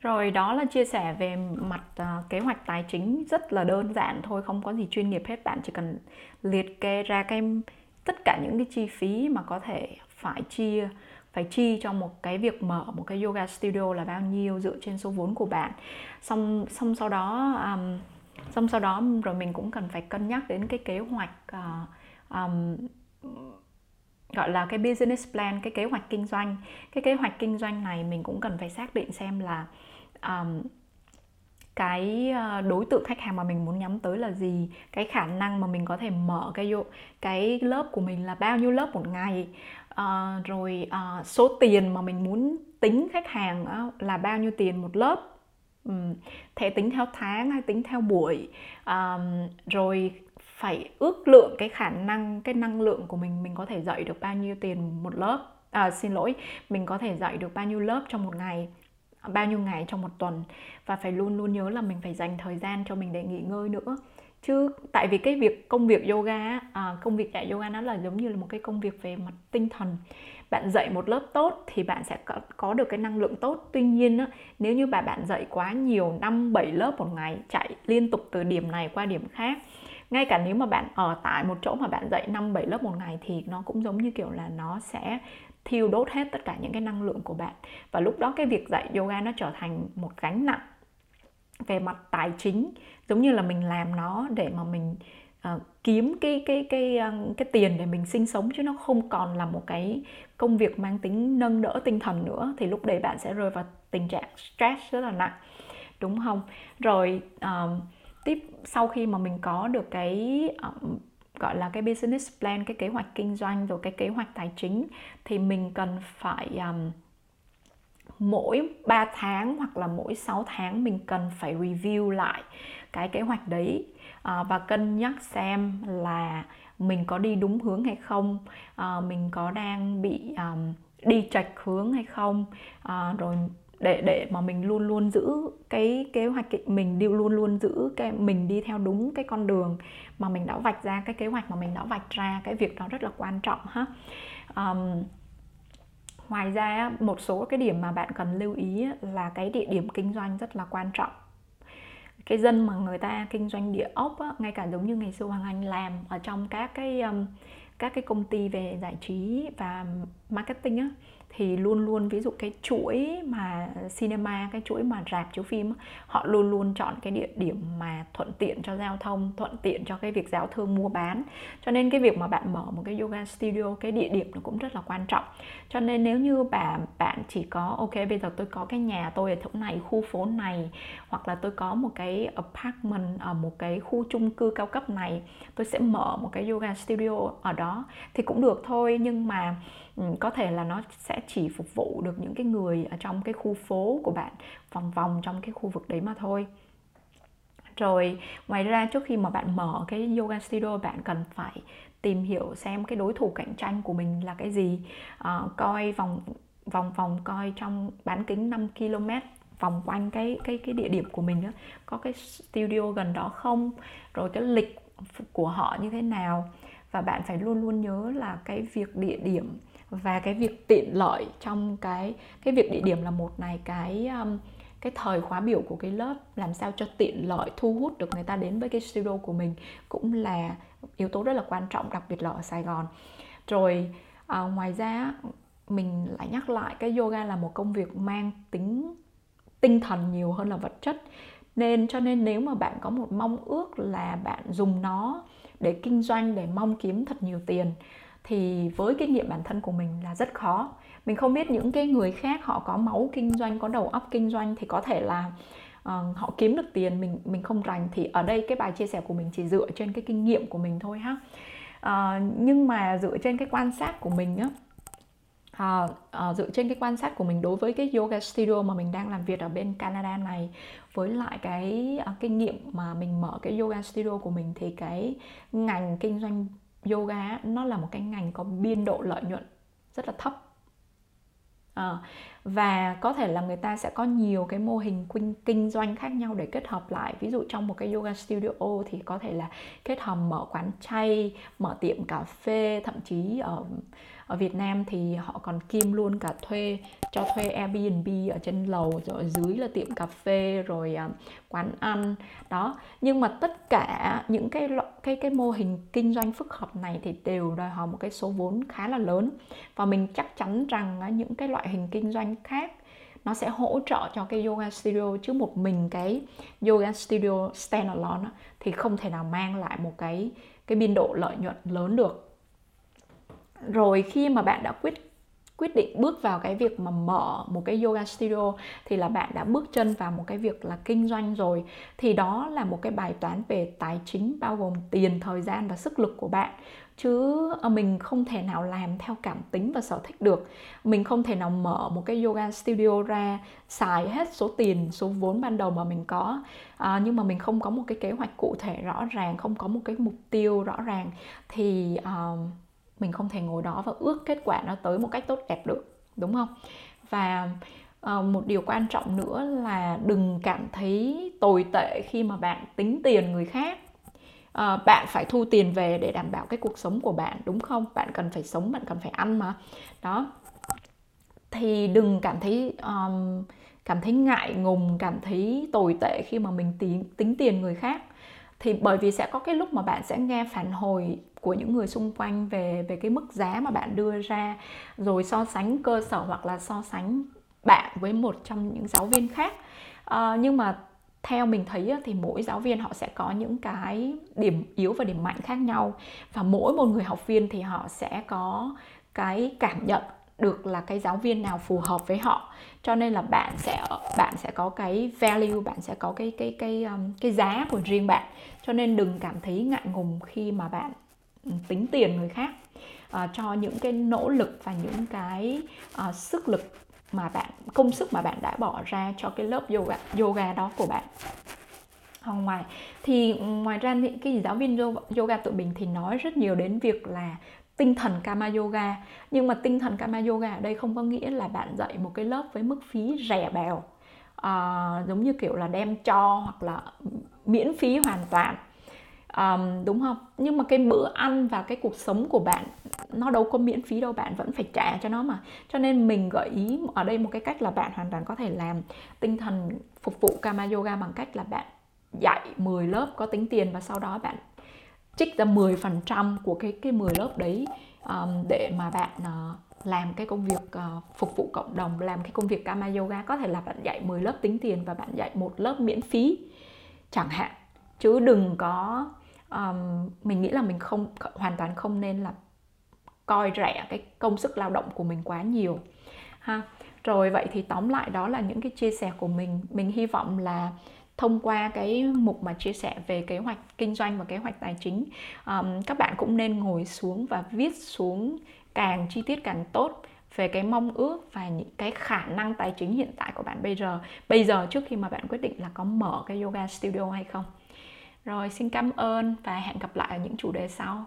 rồi đó là chia sẻ về mặt uh, kế hoạch tài chính rất là đơn giản thôi không có gì chuyên nghiệp hết. Bạn chỉ cần liệt kê ra cái tất cả những cái chi phí mà có thể phải chia phải chi cho một cái việc mở một cái yoga studio là bao nhiêu dựa trên số vốn của bạn. Xong xong sau đó um, xong sau đó rồi mình cũng cần phải cân nhắc đến cái kế hoạch uh, um, gọi là cái business plan cái kế hoạch kinh doanh. Cái kế hoạch kinh doanh này mình cũng cần phải xác định xem là um, cái ờ, đối tượng khách hàng mà mình muốn nhắm tới là gì? Cái khả năng mà mình có thể mở cái cái lớp của mình là bao nhiêu lớp một ngày? Uh, rồi uh, số tiền mà mình muốn tính khách hàng uh, là bao nhiêu tiền một lớp? Um, thể tính theo tháng hay tính theo buổi? Um, rồi phải ước lượng cái khả năng cái năng lượng của mình mình có thể dạy được bao nhiêu tiền một lớp? À, xin lỗi mình có thể dạy được bao nhiêu lớp trong một ngày? Bao nhiêu ngày trong một tuần. Và phải luôn luôn nhớ là mình phải dành thời gian cho mình để nghỉ ngơi nữa. Chứ tại vì cái việc công việc yoga à, công việc dạy yoga nó là giống như là một cái công việc về mặt tinh thần. Bạn dạy một lớp tốt thì bạn sẽ có, được cái năng lượng tốt. Tuy nhiên á, nếu như bà bạn dạy quá nhiều năm bảy lớp một ngày chạy liên tục từ điểm này qua điểm khác ngay cả nếu mà bạn ở tại một chỗ mà bạn dạy năm bảy lớp một ngày thì nó cũng giống như kiểu là nó sẽ thiêu đốt hết tất cả những cái năng lượng của bạn. Và lúc đó cái việc dạy yoga nó trở thành một gánh nặng về mặt tài chính giống như là mình làm nó để mà mình uh, kiếm cái cái cái uh, cái tiền để mình sinh sống chứ nó không còn là một cái công việc mang tính nâng đỡ tinh thần nữa thì lúc đấy bạn sẽ rơi vào tình trạng stress rất là nặng đúng không? Rồi uh, tiếp sau khi mà mình có được cái uh, gọi là cái business plan cái kế hoạch kinh doanh rồi cái kế hoạch tài chính thì mình cần phải um, mỗi 3 tháng hoặc là mỗi 6 tháng mình cần phải review lại cái kế hoạch đấy à, và cân nhắc xem là mình có đi đúng hướng hay không à, mình có đang bị um, đi chạch hướng hay không à, rồi để để mà mình luôn luôn giữ cái kế hoạch mình đi luôn luôn giữ cái mình đi theo đúng cái con đường mà mình đã vạch ra cái kế hoạch mà mình đã vạch ra cái việc đó rất là quan trọng ha. Um, ngoài ra một số cái điểm mà bạn cần lưu ý là cái địa điểm kinh doanh rất là quan trọng. Cái dân mà người ta kinh doanh địa ốc á, ngay cả giống như ngày xưa hoàng anh làm ở trong các cái um, các cái công ty về giải trí và marketing á, thì luôn luôn, ví dụ cái chuỗi mà cinema, cái chuỗi mà rạp, chiếu phim họ luôn luôn chọn cái địa điểm mà thuận tiện cho giao thông, thuận tiện cho cái việc giao thương mua bán. Cho nên cái việc mà bạn mở một cái yoga studio, cái địa điểm nó cũng rất là quan trọng. Cho nên nếu như bà, bạn chỉ có, ok, bây giờ tôi có cái nhà tôi ở chỗ này, khu phố này, hoặc là tôi có một cái apartment ở một cái khu chung cư cao cấp này, tôi sẽ mở một cái yoga studio ở đó thì cũng được thôi nhưng mà ừ, có thể là nó sẽ chỉ phục vụ được những cái người ở trong cái khu phố của bạn vòng vòng trong cái khu vực đấy mà thôi. Rồi ngoài ra trước khi mà bạn mở cái yoga studio bạn cần phải tìm hiểu xem cái đối thủ cạnh tranh của mình là cái gì. À, coi vòng vòng vòng coi trong bán kính 5 km vòng quanh cái cái cái địa điểm của mình đó, có cái studio gần đó không? Rồi cái lịch của họ như thế nào? Và bạn phải luôn luôn nhớ là cái việc địa điểm và cái việc tiện lợi trong cái cái việc địa điểm là một này cái um, cái thời khóa biểu của cái lớp làm sao cho tiện lợi thu hút được người ta đến với cái studio của mình cũng là yếu tố rất là quan trọng đặc biệt là ở Sài Gòn. Rồi à, ngoài ra mình lại nhắc lại cái yoga là một công việc mang tính tinh thần nhiều hơn là vật chất. Nên cho nên nếu mà bạn có một mong ước là bạn dùng nó để kinh doanh để mong kiếm thật nhiều tiền thì với kinh nghiệm bản thân của mình là rất khó. Mình không biết những cái người khác họ có máu kinh doanh có đầu óc kinh doanh thì có thể là uh, họ kiếm được tiền mình mình không rành thì ở đây cái bài chia sẻ của mình chỉ dựa trên cái kinh nghiệm của mình thôi ha. Uh, nhưng mà dựa trên cái quan sát của mình á à, à, dựa trên cái quan sát của mình đối với cái yoga studio mà mình đang làm việc ở bên Canada này với lại cái à, kinh nghiệm mà mình mở cái yoga studio của mình thì cái ngành kinh doanh yoga nó là một cái ngành có biên độ lợi nhuận rất là thấp. À, và có thể là người ta sẽ có nhiều cái mô hình kinh, kinh doanh khác nhau để kết hợp lại. Ví dụ trong một cái yoga studio thì có thể là kết hợp mở quán chay mở tiệm cà phê. Thậm chí ở ở Việt Nam thì họ còn kiêm luôn cả thuê cho thuê Airbnb ở trên lầu rồi dưới là tiệm cà phê rồi uh, quán ăn. Đó. Nhưng mà tất cả những cái cái cái mô hình kinh doanh phức hợp này thì đều đòi hỏi một cái số vốn khá là lớn. Và mình chắc chắn rằng uh, những cái loại hình kinh doanh khác. Nó sẽ hỗ trợ cho cái yoga studio chứ một mình cái yoga studio standalone thì không thể nào mang lại một cái cái biên độ lợi nhuận lớn được. Rồi khi mà bạn đã quyết quyết định bước vào cái việc mà mở một cái yoga studio thì là bạn đã bước chân vào một cái việc là kinh doanh rồi. Thì đó là một cái bài toán về tài chính bao gồm tiền thời gian và sức lực của bạn. Chứ ờ, mình không thể nào làm theo cảm tính và sở thích được. Mình không thể nào mở một cái yoga studio ra xài hết số tiền số vốn ban đầu mà mình có. À, nhưng mà mình không có một cái kế hoạch cụ thể rõ ràng không có một cái mục tiêu rõ ràng. Thì uh, mình không thể ngồi đó và ước kết quả nó tới một cách tốt đẹp được đúng không? Và uh, một điều quan trọng nữa là đừng cảm thấy tồi tệ khi mà bạn tính tiền người khác. Uh, bạn phải thu tiền về để đảm bảo cái cuộc sống của bạn đúng không? Bạn cần phải sống bạn cần phải ăn mà. Đó. Thì đừng cảm thấy um, cảm thấy ngại ngùng cảm thấy tồi tệ khi mà mình tính tính tiền người khác thì bởi vì sẽ có cái lúc mà bạn sẽ nghe phản hồi của những người xung quanh về về cái mức giá mà bạn đưa ra rồi so sánh cơ sở hoặc là so sánh bạn với một trong những giáo viên khác. À, nhưng mà theo mình thấy thì mỗi giáo viên họ sẽ có những cái điểm yếu và điểm mạnh khác nhau. Và mỗi một người học viên thì họ sẽ có cái cảm nhận được là cái giáo viên nào phù hợp với họ. Cho nên là bạn sẽ bạn sẽ có cái value bạn sẽ có cái cái cái um, cái giá của riêng bạn. Cho nên đừng cảm thấy ngại ngùng khi mà bạn ừ, tính tiền người khác. Uh, cho những cái nỗ lực và những cái uh, sức lực mà bạn công sức mà bạn đã bỏ ra cho cái lớp yoga yoga đó của bạn. Ở ngoài thì ừ, ngoài ra những cái giáo viên yoga, yoga mình thì nói rất nhiều đến việc là tinh thần Kama Yoga. Nhưng mà tinh thần Kama Yoga ở đây không có nghĩa là bạn dạy một cái lớp với mức phí rẻ bèo à, giống như kiểu là đem cho hoặc là miễn phí hoàn toàn. Um, đúng không? Nhưng mà cái bữa ăn và cái cuộc sống của bạn nó đâu có miễn phí đâu bạn vẫn phải trả cho nó mà. Cho nên mình gợi ý ở đây một cái cách là bạn hoàn toàn có thể làm tinh thần phục vụ Kama Yoga bằng cách là bạn dạy 10 lớp có tính tiền và sau đó bạn trích ra 10% của cái cái 10 lớp đấy um, để mà bạn uh, làm cái công việc uh, phục vụ cộng đồng làm cái công việc Kama Yoga. Có thể là bạn dạy 10 lớp tính tiền và bạn dạy một lớp miễn phí chẳng hạn. Chứ đừng có um, mình nghĩ là mình không hoàn toàn không nên là coi rẻ cái công sức lao động của mình quá nhiều ha. Rồi vậy thì tóm lại đó là những cái chia sẻ của mình. Mình hy vọng là thông qua cái mục mà chia sẻ về kế hoạch kinh doanh và kế hoạch tài chính um, các bạn cũng nên ngồi xuống và viết xuống càng chi tiết càng tốt về cái mong ước và những cái khả năng tài chính hiện tại của bạn bây giờ. Bây giờ trước khi mà bạn quyết định là có mở cái yoga studio hay không. Rồi xin cảm ơn và hẹn gặp lại ở những chủ đề sau.